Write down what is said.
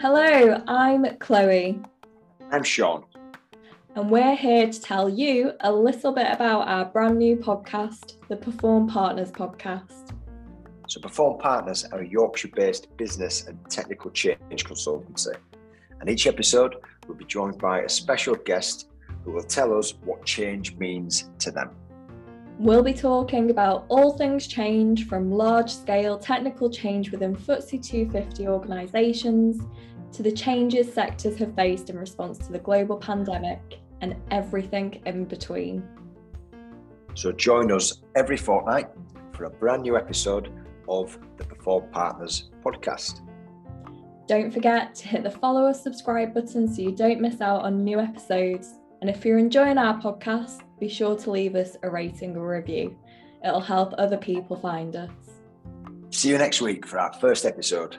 Hello, I'm Chloe. I'm Sean. And we're here to tell you a little bit about our brand new podcast, the Perform Partners podcast. So, Perform Partners are a Yorkshire based business and technical change consultancy. And each episode we'll be joined by a special guest who will tell us what change means to them. We'll be talking about all things change from large scale technical change within FTSE 250 organisations to the changes sectors have faced in response to the global pandemic and everything in between. So join us every fortnight for a brand new episode of the Perform Partners podcast. Don't forget to hit the follow or subscribe button so you don't miss out on new episodes. And if you're enjoying our podcast, be sure to leave us a rating or review. It'll help other people find us. See you next week for our first episode.